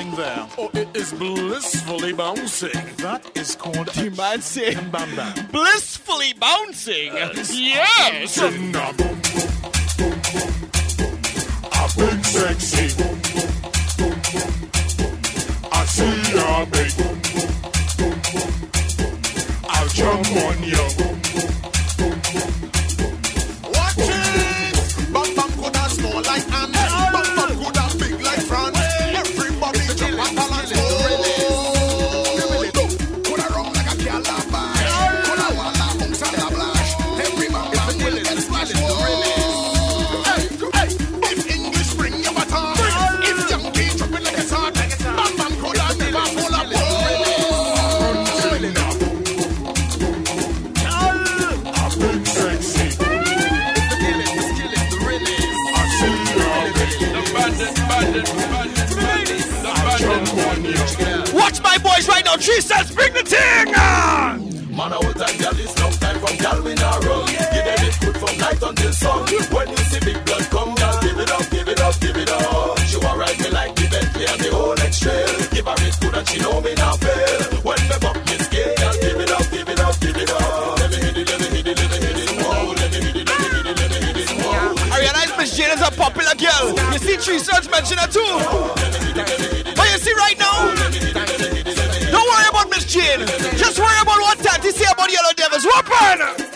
passing there. Oh, it is blissfully bouncing. That is called The man say, bam bam. blissfully bouncing. Yes. Punching a boom boom boom boom boom. A big sexy boom boom boom boys right now. Three cents, bring the thing. Man out and gal is long time from gal we not run. Give them it good from night until sun. When you see big blood come, gal give it up, give it up, give it up. She want ride me like the Bentley and the Rolex trail. Give her it good and she know me not fail. When me buck me scale, gal give it up, give it up, give it up. Let me hit it, let me hit it, let me hit it, whoa. Let me hit it, let me hit it, let me hit it, whoa. I realize Miss Jane is a popular girl. You see Three Search mention her too. But you Just worry about what Tati say about Yellow Devils. What Tanti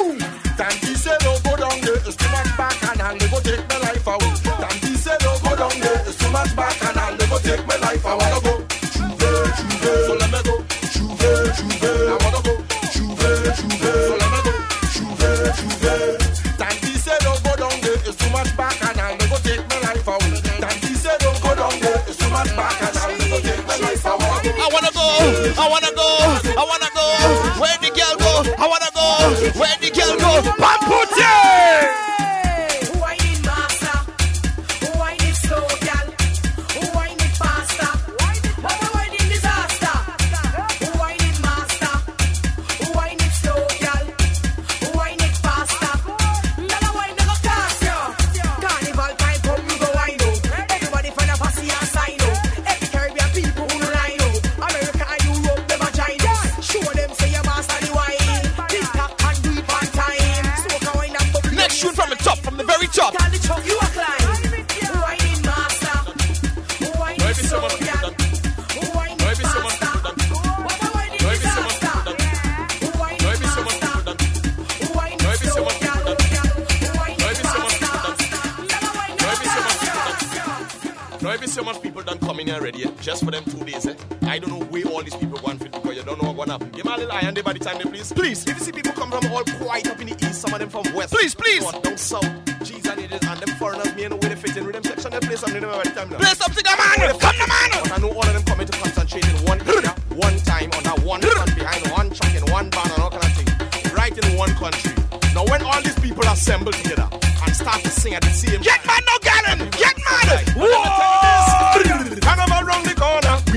already, just for them two days, eh? I don't know where all these people want fit because you don't know what happen. Give me a little eye on there by the time they please. Please. If you see people come from all quite up in the east, some of them from west. Please, please. North, down south. G's and ages, and them foreigners, me know where they fit in with them section, they play something by the time now. Play something, man. Come on, man. But I know all of them coming to concentrate in one area, one time, on that one front behind one truck in one van and all kind of thing. Right in one country. Now when all these people assemble together and start to sing at the same Get mad now, Gallon.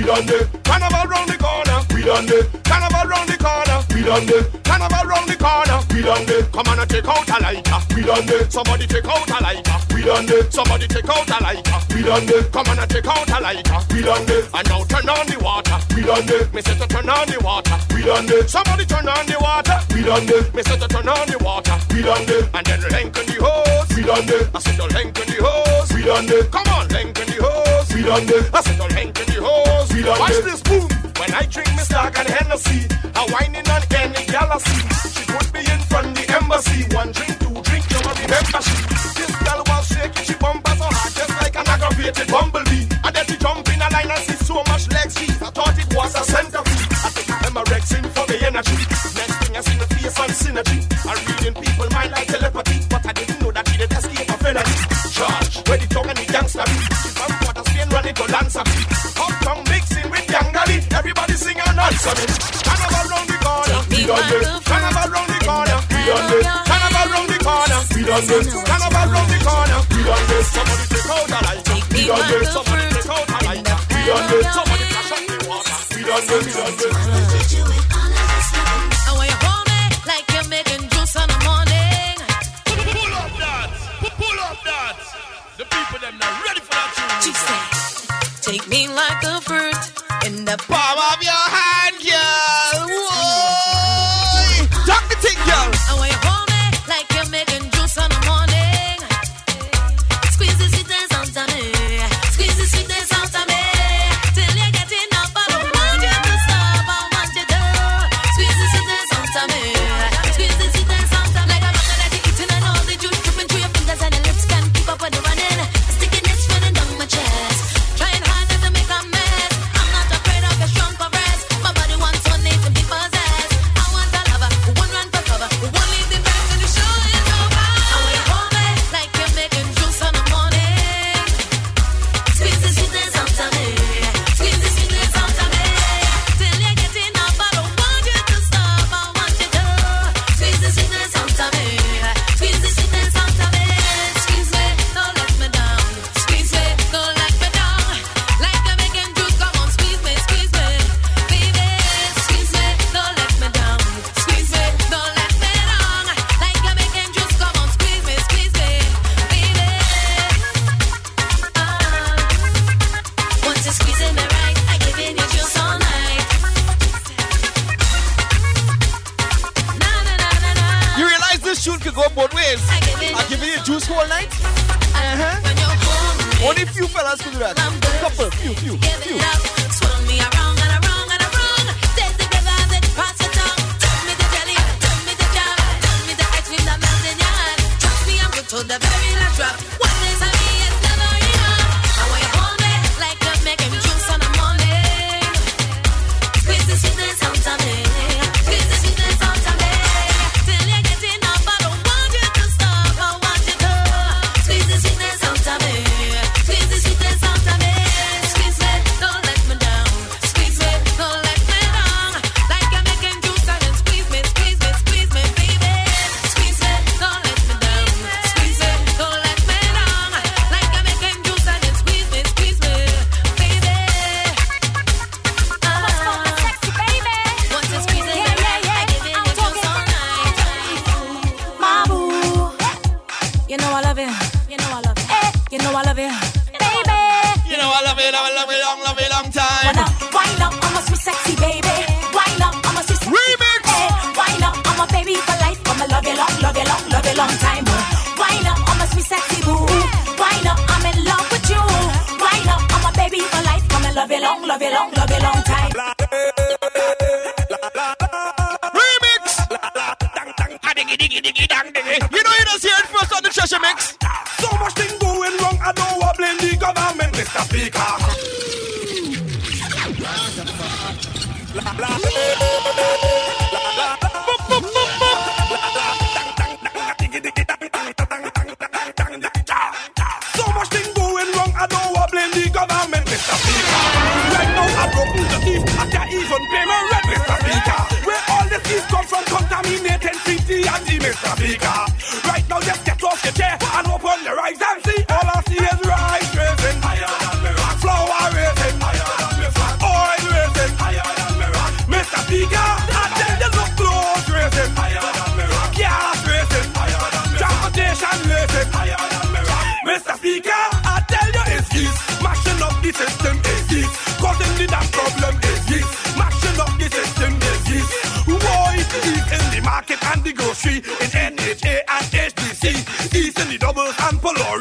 Done it. Carnival round the corner, we done it. Carnival round the corner, we done it. Carnival round the corner, we done it. Come on and take out a lighter, we done it. Somebody take out a lighter, we done it. Somebody take out a lighter, we done it. Come on and take out a lighter, we done it. And now turn on the water, we done it. Me say to turn on the water, we done it. Somebody turn on the water, we done it. Me say to turn on the water, we done it. And then lengthen the hose, we done it. I said to lengthen the hose, we done it. Come on, lengthen the hose, we done it. I said to lengthen the hose, we done Watch this boom. When I drink me stock and Hennessy, I whining on any galaxy. She put me in front the embassy. One drink, two drink, you will remember she. long time. Why not? I'm a sweet sexy boo. Why not? I'm in love with you. Why not? I'm a baby for life. Come and love you long, love you long, love you long time. chemistry in NHA and HBC, easily doubles and polar.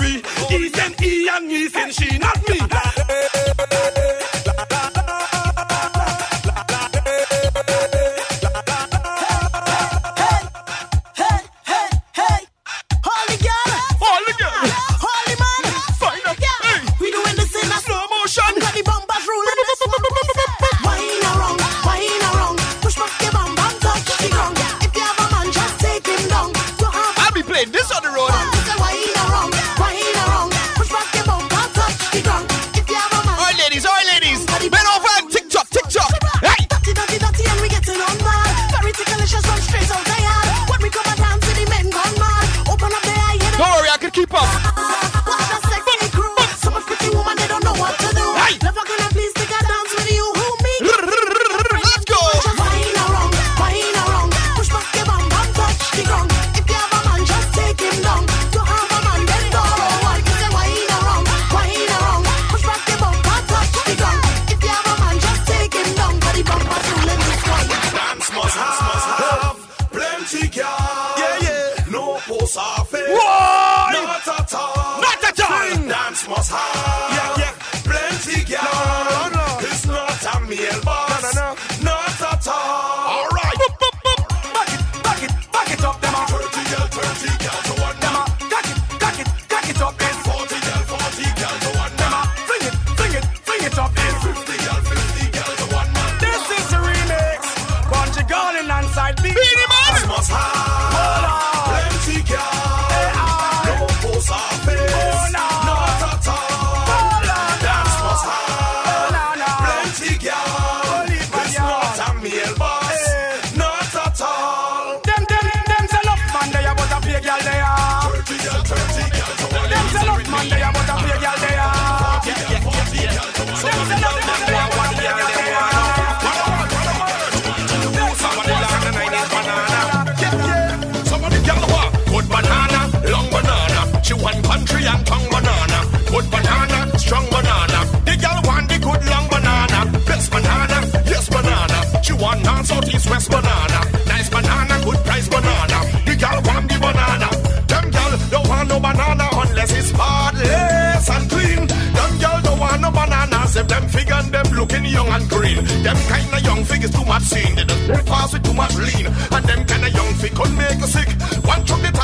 much lean. And them kind of young fi could make you sick. One chunk the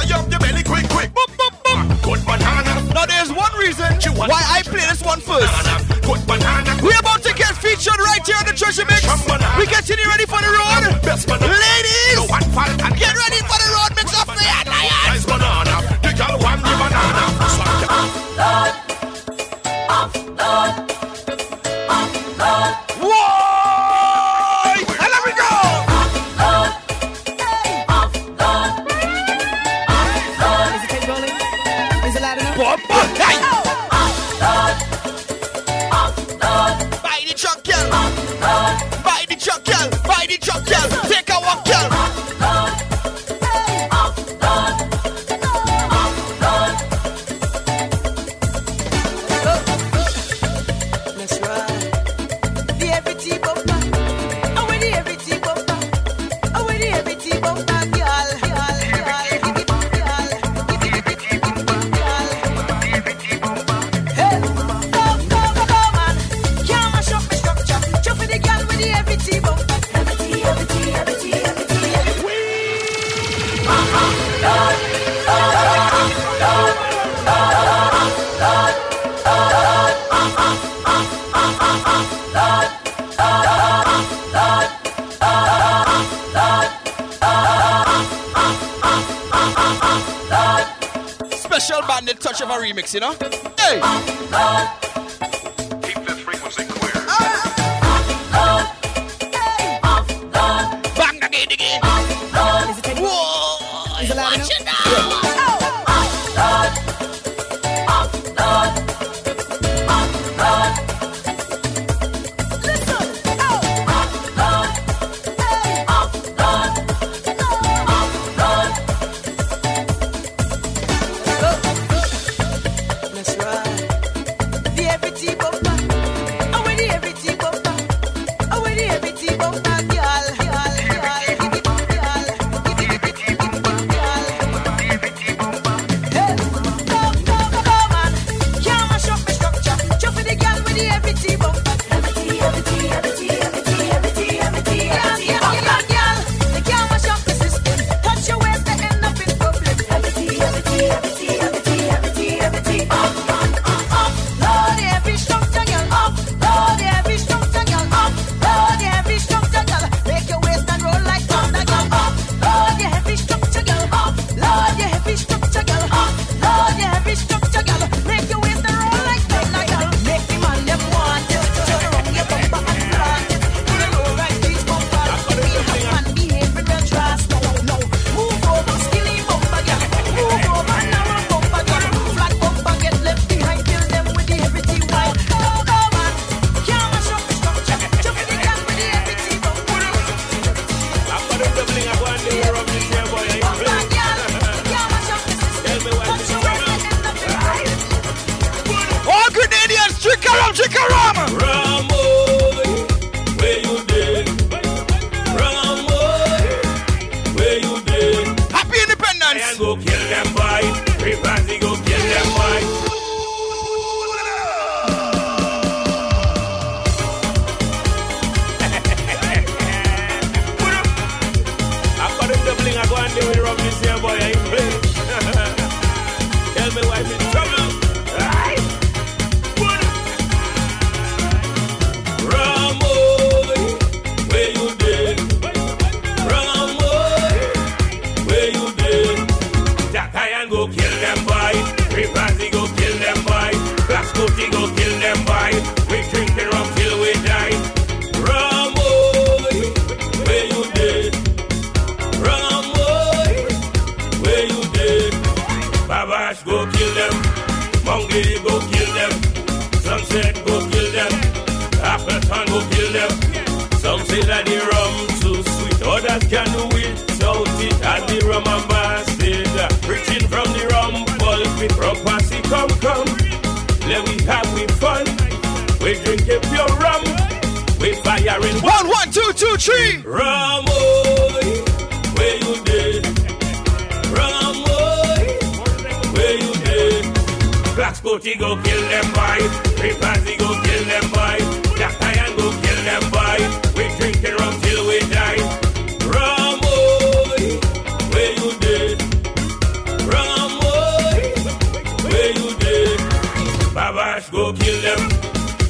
Savage, go kill them.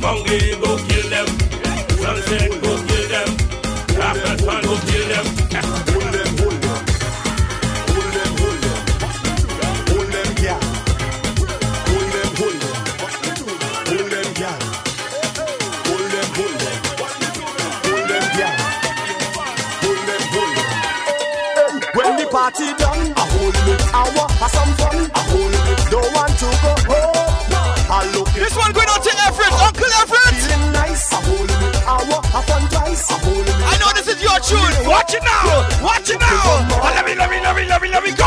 Monkey, go kill them. Sunset, go kill them. After sun, go kill them. Watch it now, watch it now. Let me, let me, let me, let me, let me go.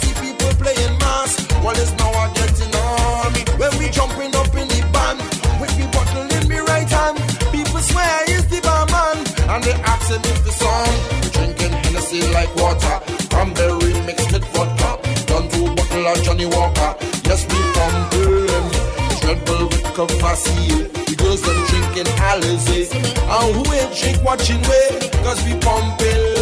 see people playing mass. Well, it's now a getting army. When we jumping up in the band, with me bottle in me right hand, people swear he's the barman. And they accent if the song, drinking Hennessy like water. Cranberry mixed with vodka, done to bottle of Johnnie Walker. Yes, we from Berlin, treble with capacity. The girls them drinking Alizé, and who ain't drink watching way, cause we pumping.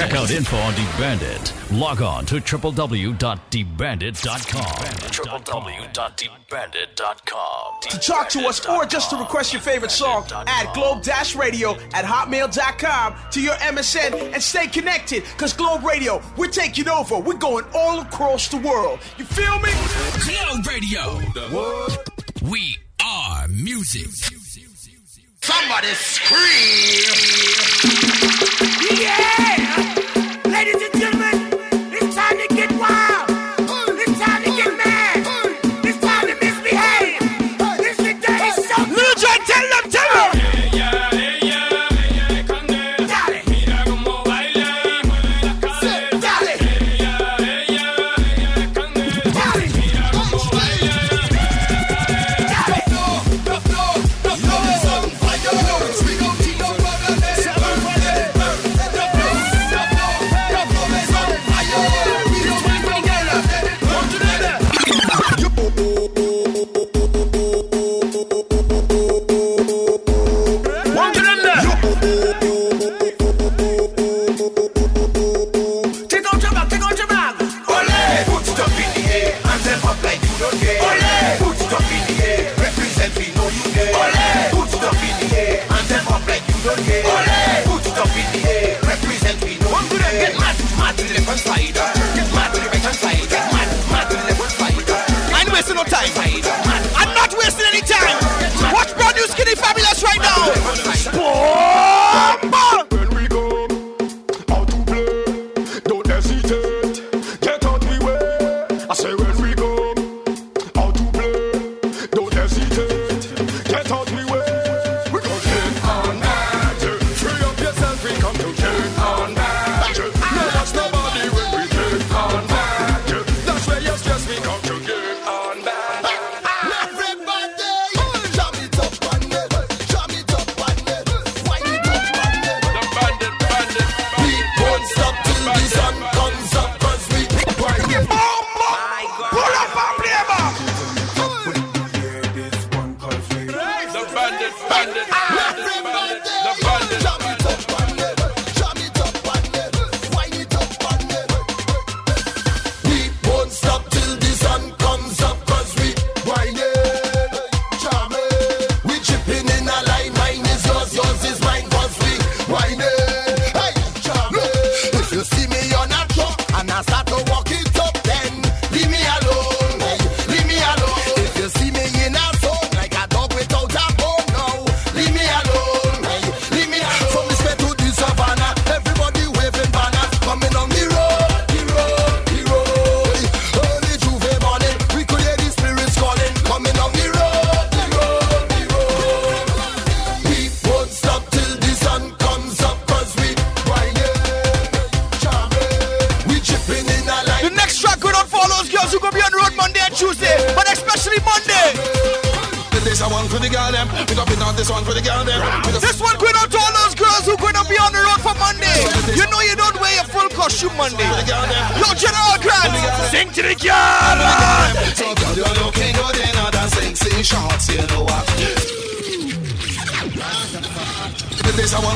Check out info on DeBandit. Log on to www.debandit.com. www.debandit.com. To talk to us or just to request your favorite song, add globe radio at hotmail.com to your MSN and stay connected because Globe Radio, we're taking over. We're going all across the world. You feel me? Globe Radio. We are music. Somebody scream. Yeah!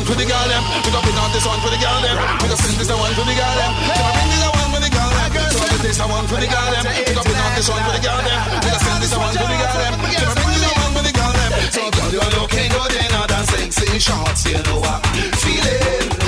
one for the girl them. We gonna bring out this one for the girl them. We gonna sing this one for the girl them. We gonna bring this one for the girl them. We gonna this one for the girl them. We gonna bring out this one for the girl them. We gonna sing this one for the girl them. We gonna bring this one for the girl them. So girl, you're looking good in other sexy shorts, you know I'm feeling.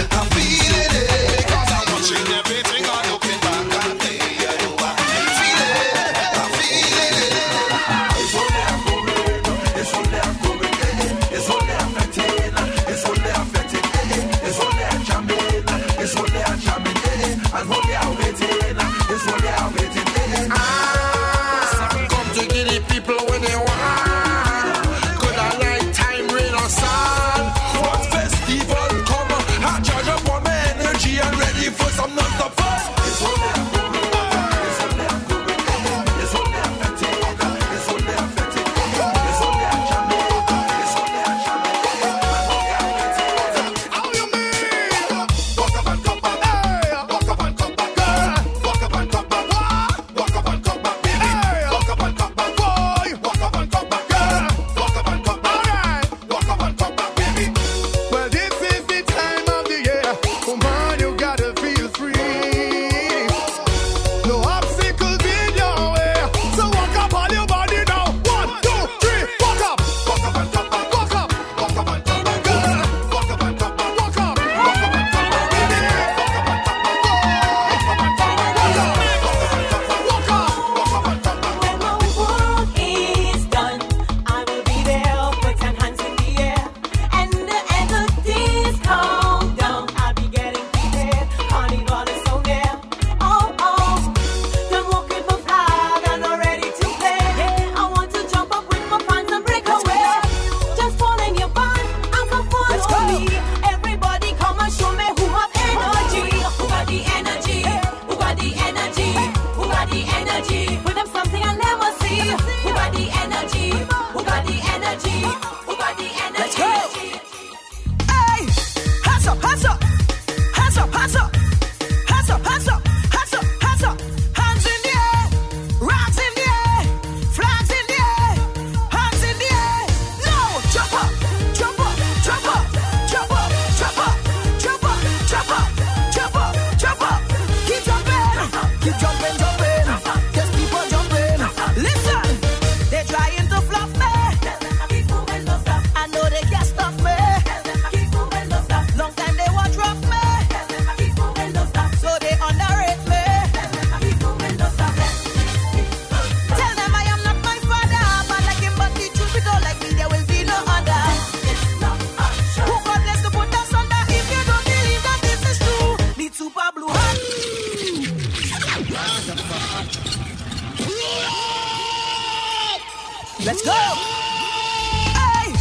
Let's go. Hey,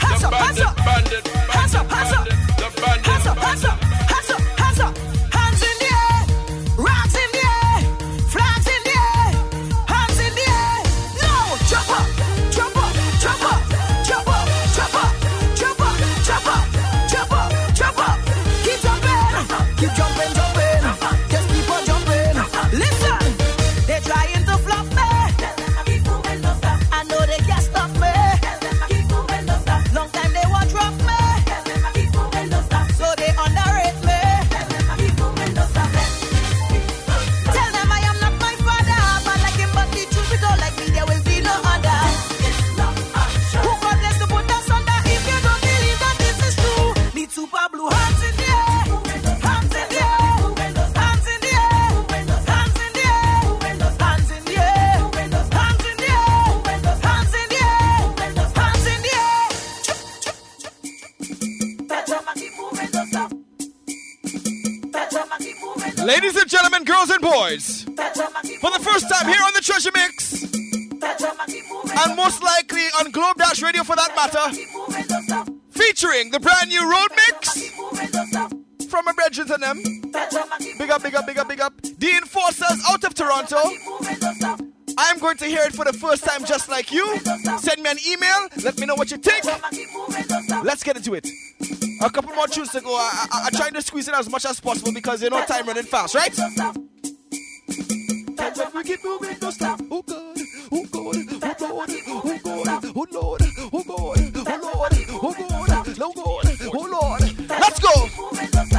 hands up, hands up, hands up, hands up, hands up, hands up. Featuring the brand new road mix from a brethren and them. Big up, big up, big up, big up. The Enforcers out of Toronto. I'm going to hear it for the first time just like you. Send me an email. Let me know what you think. Let's get into it. A couple more tunes to go. I, I, I trying to squeeze it as much as possible because you know time running fast, right? Oh God, oh God, oh oh God, oh Lord, oh God. Oh, no good. Oh Lord, let's go.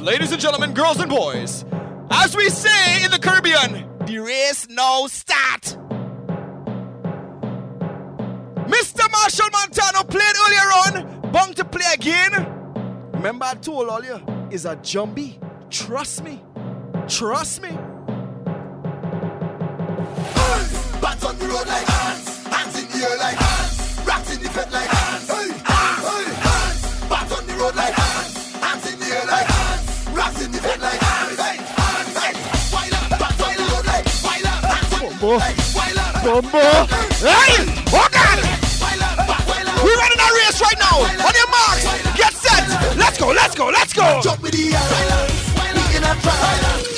Ladies and gentlemen, girls and boys, as we say in the Caribbean, there is no stat. Mr. Machel Montano played earlier on, bound to play again. Remember I told all you, is a jumbie. Trust me. Trust me. road like ants. Hands in the air like hands, Rats in the pit like hands, Hey, hands, hey, hands, Bats on the road like hands, Hands in the air like hands, Rats in the pit like ants. Hey, ants, hey. Wild up, bats on the road like wild up, bats on the road like wild up. Bumbo. Hey, oh God. We're running a race right now. On your mark, get set. Let's go, let's go, let's go. Jump with the air. We in a trial.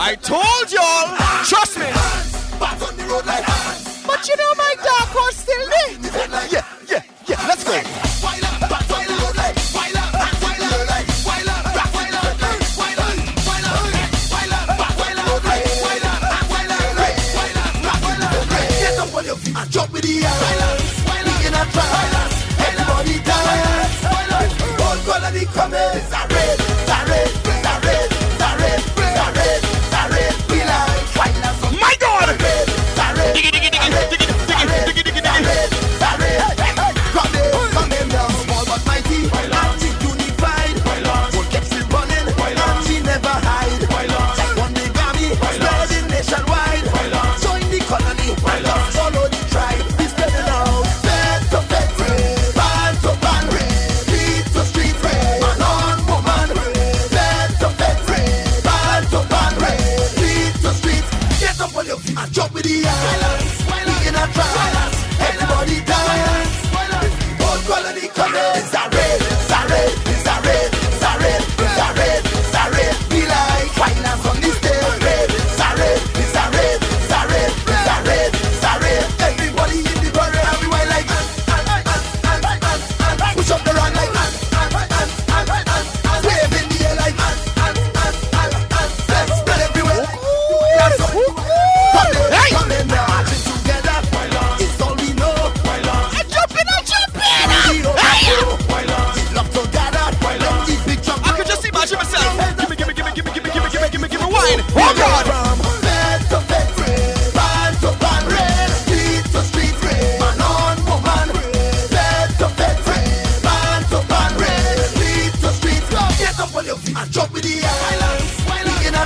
I told y'all, trust me. Back on the road like But you know, my dog,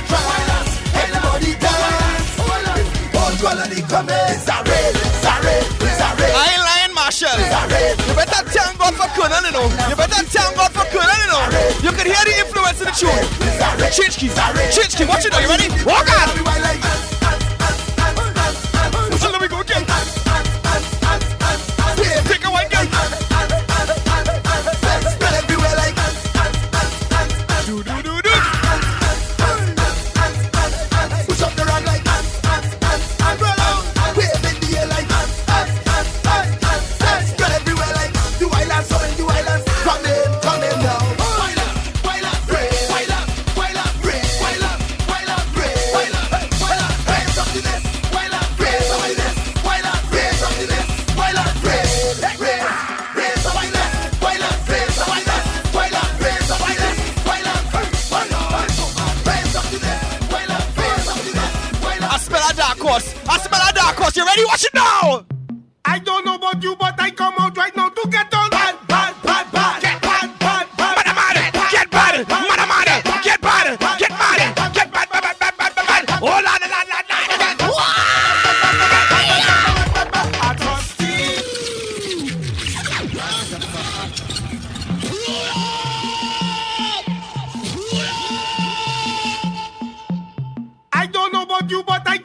dance, everybody dance. Machel. You better tell God for you know. You better thank God for you know. You can hear the influence of the tune. Watch it, you ready? Walk out.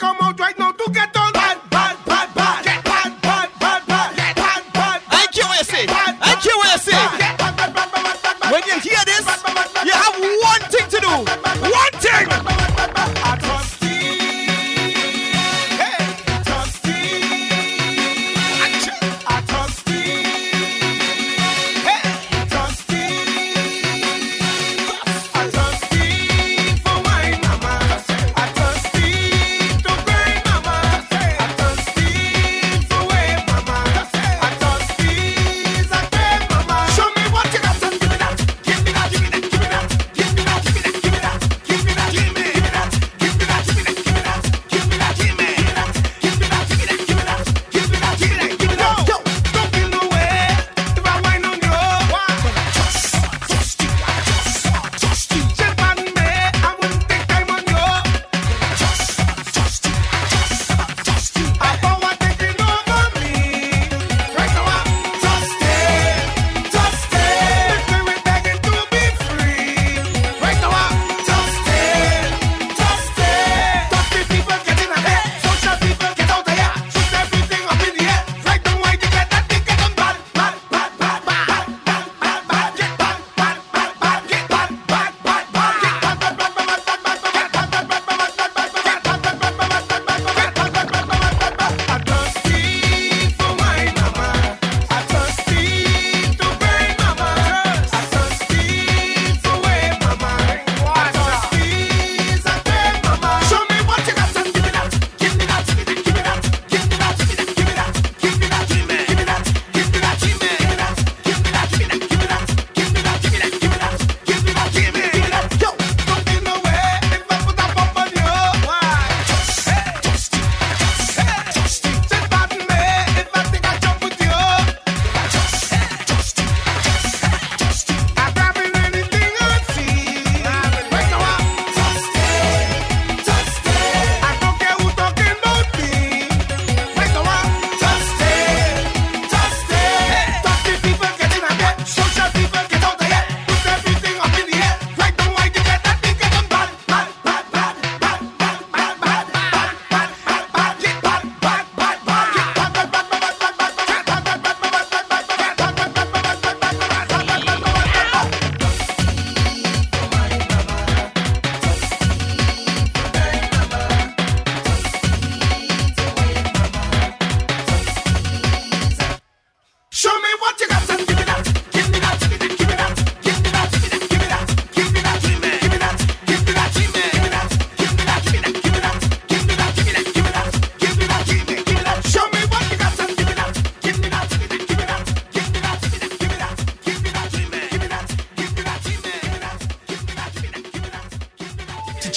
come out right now.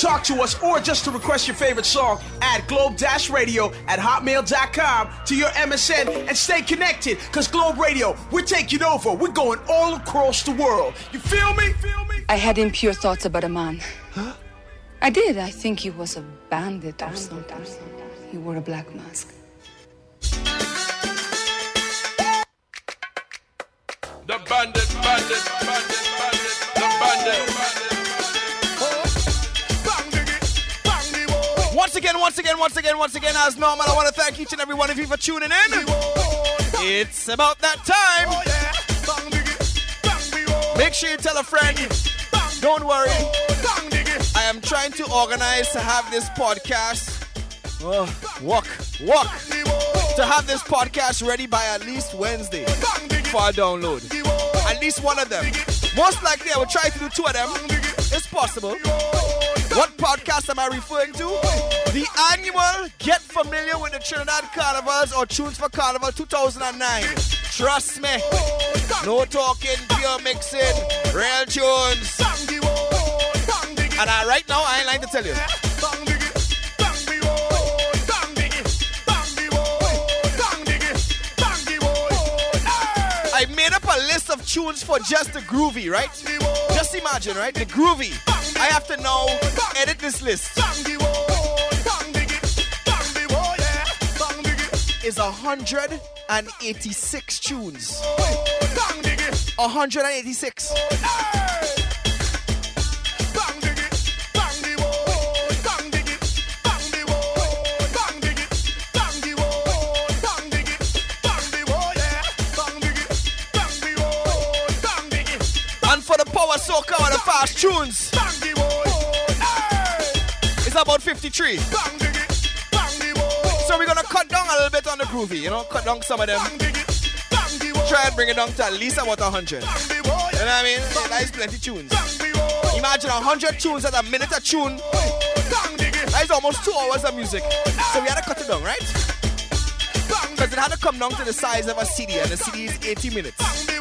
talk to us, or just to request your favorite song, add globe radio at hotmail.com to your MSN and stay connected because Globe Radio, we're taking over. We're going all across the world. You feel me? Feel me? I had impure thoughts about a man. Huh? I did. I think he was a bandit, or something. He wore a black mask. The bandit, bandit, bandit. Once again, once again, once again, as normal, I want to thank each and every one of you for tuning in. It's about that time. Make sure you tell a friend. Don't worry. I am trying to organize to have this podcast. Oh, walk, walk. To have this podcast ready by at least Wednesday for our download. At least one of them. Most likely, I will try to do two of them. It's possible. What podcast am I referring to? The annual Get Familiar with the Trinidad Carnivals or Tunes for Carnival 2009. Trust me. No talking, pure mixing, real tunes. And I, right now, I ain't lying to tell you. I made up a list of tunes for just the groovy, right? Just imagine, right? The groovy. I have to now edit this list. Is 186 tunes. 186. And for the power soca or the fast tunes, it's about 53. So we're gonna cut down a little bit on the groovy, you know, cut down some of them. Try and bring it down to at least about 100. You know what I mean? That is plenty tunes. Imagine 100 tunes at a minute a tune. That is almost two hours of music. So we had to cut it down, right? Because it had to come down to the size of a CD, and the CD is 80 minutes.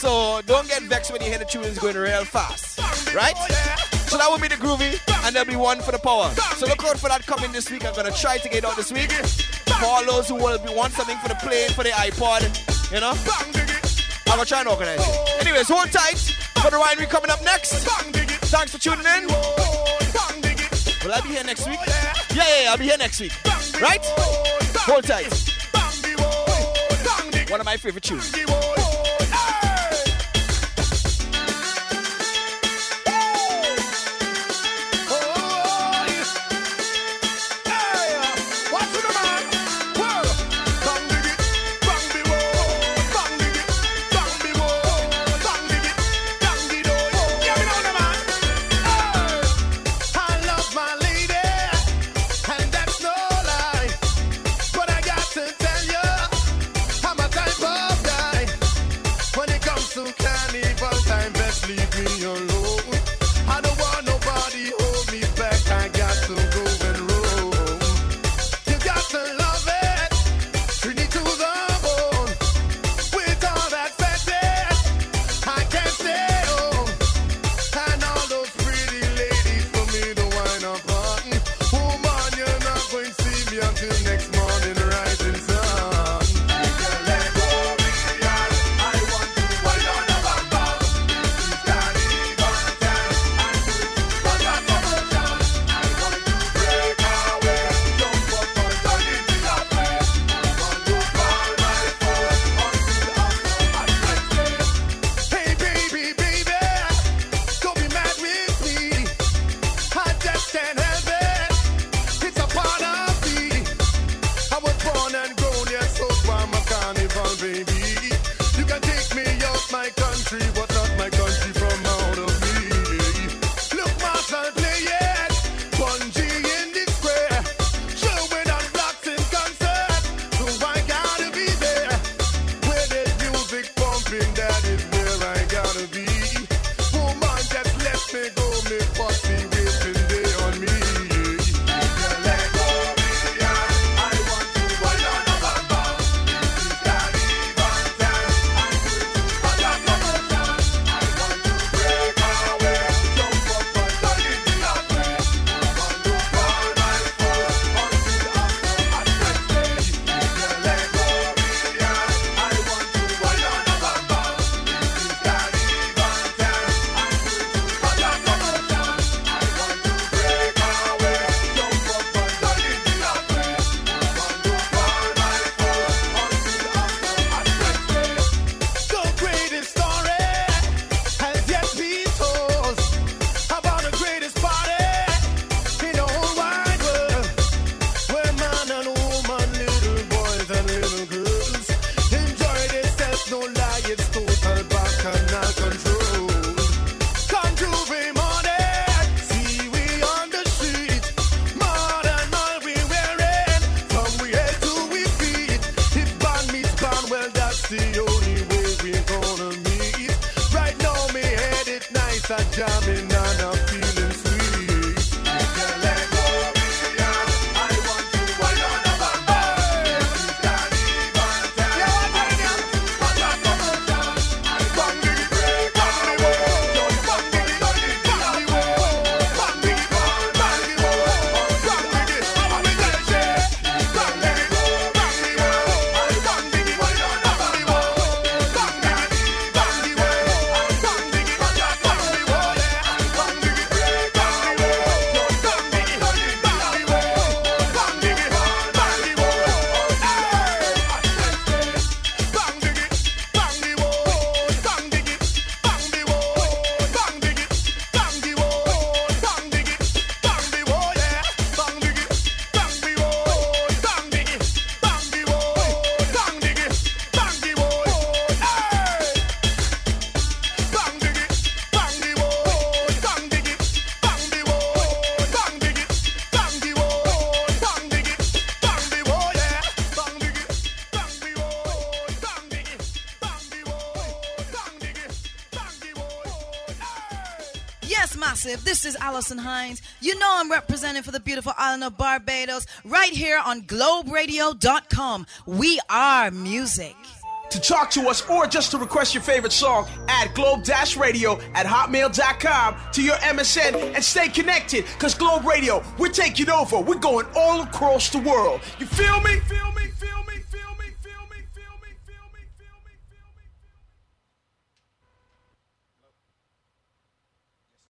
So don't get vexed when you hear the tunes going real fast, right? So that will be the groovy, and there'll be one for the power. So look out for that coming this week. I'm gonna try to get out this week. For all those who will be want something for the plane, for the iPod, you know, I'm gonna try and organize it. Anyways, hold tight for the winery coming up next. Thanks for tuning in. Will I be here next week? Yeah, yeah, yeah I'll be here next week. Right? Hold tight. One of my favorite tunes. Alison Hinds. You know I'm representing for the beautiful island of Barbados right here on globeradio.com. We are music. To talk to us or just to request your favorite song, add globe radio at hotmail.com to your MSN and stay connected because Globe Radio, we're taking over. We're going all across the world. You feel me? Feel me?